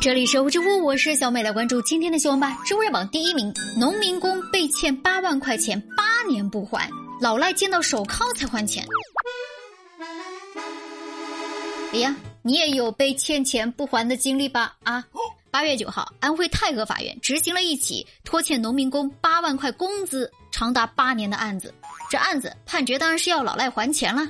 这里是知乎，我是小美，来关注今天的新闻吧。知乎热榜第一名：农民工被欠八万块钱，八年不还，老赖见到手铐才还钱。哎呀，你也有被欠钱不还的经历吧？啊，八月九号，安徽太和法院执行了一起拖欠农民工八万块工资长达八年的案子。这案子判决当然是要老赖还钱了。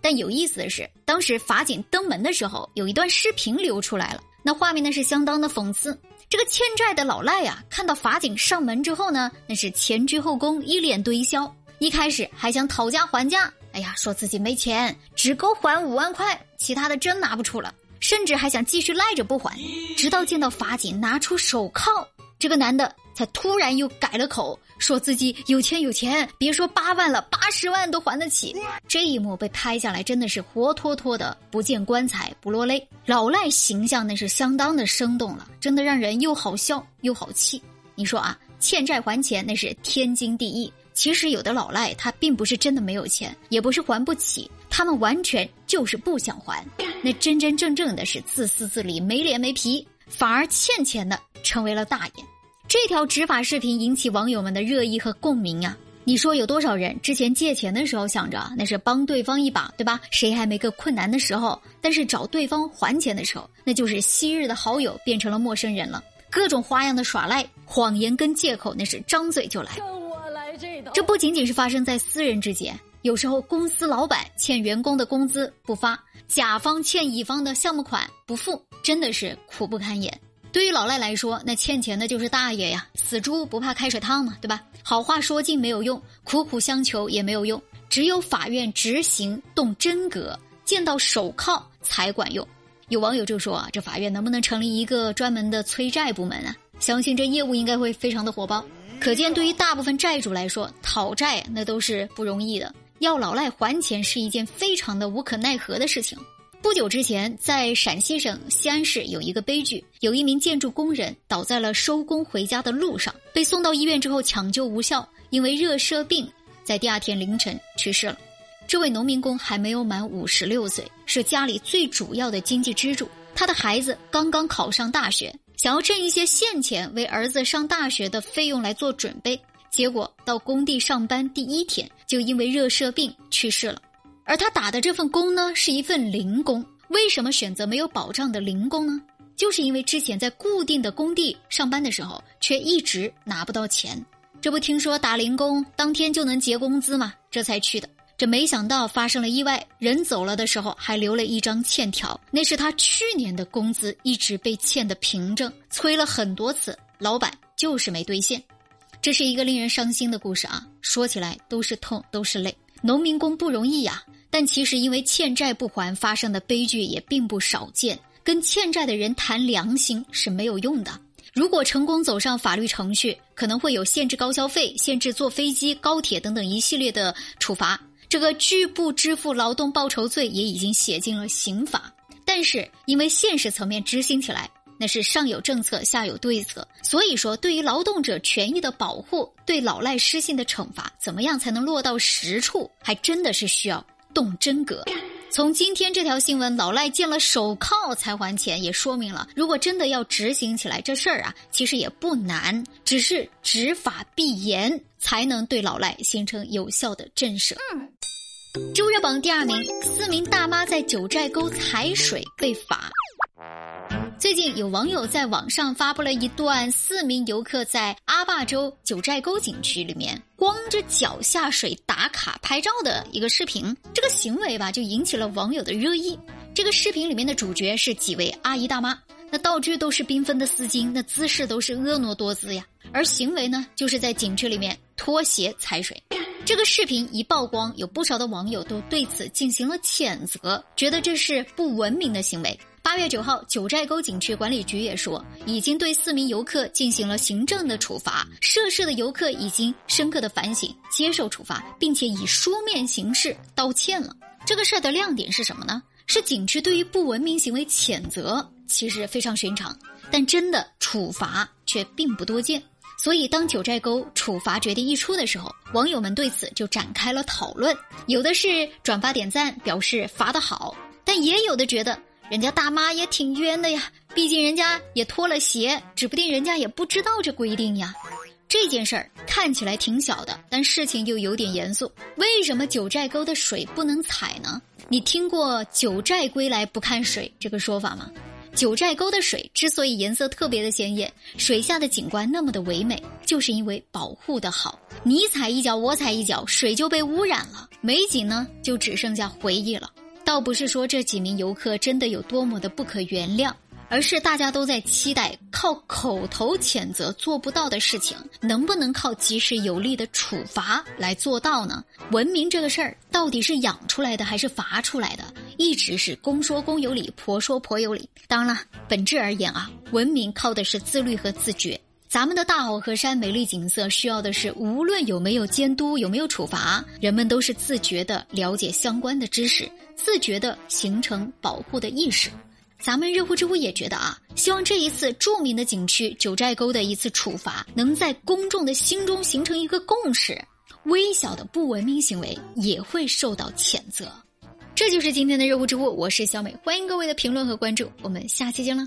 但有意思的是，当时法警登门的时候，有一段视频流出来了。那画面呢是相当的讽刺。这个欠债的老赖呀，看到法警上门之后呢，那是前倨后恭，一脸堆笑。一开始还想讨价还价，哎呀，说自己没钱，只够还五万块，其他的真拿不出了。甚至还想继续赖着不还，直到见到法警拿出手铐，这个男的。才突然又改了口，说自己有钱有钱，别说八万了，八十万都还得起。这一幕被拍下来，真的是活脱脱的不见棺材不落泪。老赖形象那是相当的生动了，真的让人又好笑又好气。你说啊，欠债还钱那是天经地义。其实有的老赖他并不是真的没有钱，也不是还不起，他们完全就是不想还。那真真正正的是自私自利、没脸没皮，反而欠钱的成为了大爷。这条执法视频引起网友们的热议和共鸣啊！你说有多少人之前借钱的时候想着那是帮对方一把，对吧？谁还没个困难的时候？但是找对方还钱的时候，那就是昔日的好友变成了陌生人了，各种花样的耍赖、谎言跟借口，那是张嘴就来。跟我来这这不仅仅是发生在私人之间，有时候公司老板欠员工的工资不发，甲方欠乙方的项目款不付，真的是苦不堪言。对于老赖来说，那欠钱的就是大爷呀，死猪不怕开水烫嘛，对吧？好话说尽没有用，苦苦相求也没有用，只有法院执行动真格，见到手铐才管用。有网友就说啊，这法院能不能成立一个专门的催债部门啊？相信这业务应该会非常的火爆。可见，对于大部分债主来说，讨债那都是不容易的，要老赖还钱是一件非常的无可奈何的事情。不久之前，在陕西省西安市有一个悲剧，有一名建筑工人倒在了收工回家的路上，被送到医院之后抢救无效，因为热射病，在第二天凌晨去世了。这位农民工还没有满五十六岁，是家里最主要的经济支柱。他的孩子刚刚考上大学，想要挣一些现钱为儿子上大学的费用来做准备，结果到工地上班第一天就因为热射病去世了。而他打的这份工呢，是一份零工。为什么选择没有保障的零工呢？就是因为之前在固定的工地上班的时候，却一直拿不到钱。这不听说打零工当天就能结工资吗？这才去的。这没想到发生了意外，人走了的时候还留了一张欠条，那是他去年的工资一直被欠的凭证。催了很多次，老板就是没兑现。这是一个令人伤心的故事啊！说起来都是痛，都是泪。农民工不容易呀。但其实，因为欠债不还发生的悲剧也并不少见。跟欠债的人谈良心是没有用的。如果成功走上法律程序，可能会有限制高消费、限制坐飞机、高铁等等一系列的处罚。这个拒不支付劳动报酬罪也已经写进了刑法。但是，因为现实层面执行起来，那是上有政策，下有对策。所以说，对于劳动者权益的保护，对老赖失信的惩罚，怎么样才能落到实处，还真的是需要。动真格，从今天这条新闻，老赖见了手铐才还钱，也说明了，如果真的要执行起来，这事儿啊，其实也不难，只是执法必严，才能对老赖形成有效的震慑。周热榜第二名，四名大妈在九寨沟踩水被罚。最近有网友在网上发布了一段四名游客在阿坝州九寨沟景区里面光着脚下水打卡拍照的一个视频。这个行为吧，就引起了网友的热议。这个视频里面的主角是几位阿姨大妈，那道具都是缤纷的丝巾，那姿势都是婀娜多姿呀。而行为呢，就是在景区里面脱鞋踩水。这个视频一曝光，有不少的网友都对此进行了谴责，觉得这是不文明的行为。八月九号，九寨沟景区管理局也说，已经对四名游客进行了行政的处罚。涉事的游客已经深刻的反省，接受处罚，并且以书面形式道歉了。这个事儿的亮点是什么呢？是景区对于不文明行为谴责，其实非常寻常，但真的处罚却并不多见。所以，当九寨沟处罚决定一出的时候，网友们对此就展开了讨论。有的是转发点赞，表示罚得好，但也有的觉得。人家大妈也挺冤的呀，毕竟人家也脱了鞋，指不定人家也不知道这规定呀。这件事儿看起来挺小的，但事情又有点严肃。为什么九寨沟的水不能采呢？你听过“九寨归来不看水”这个说法吗？九寨沟的水之所以颜色特别的鲜艳，水下的景观那么的唯美，就是因为保护的好。你踩一脚，我踩一脚，水就被污染了，美景呢就只剩下回忆了。倒不是说这几名游客真的有多么的不可原谅。而是大家都在期待靠口头谴责做不到的事情，能不能靠及时有力的处罚来做到呢？文明这个事儿到底是养出来的还是罚出来的？一直是公说公有理，婆说婆有理。当然了，本质而言啊，文明靠的是自律和自觉。咱们的大好河山、美丽景色，需要的是无论有没有监督、有没有处罚，人们都是自觉的了解相关的知识，自觉的形成保护的意识。咱们热乎知乎也觉得啊，希望这一次著名的景区九寨沟的一次处罚，能在公众的心中形成一个共识，微小的不文明行为也会受到谴责。这就是今天的热乎知乎，我是小美，欢迎各位的评论和关注，我们下期见了。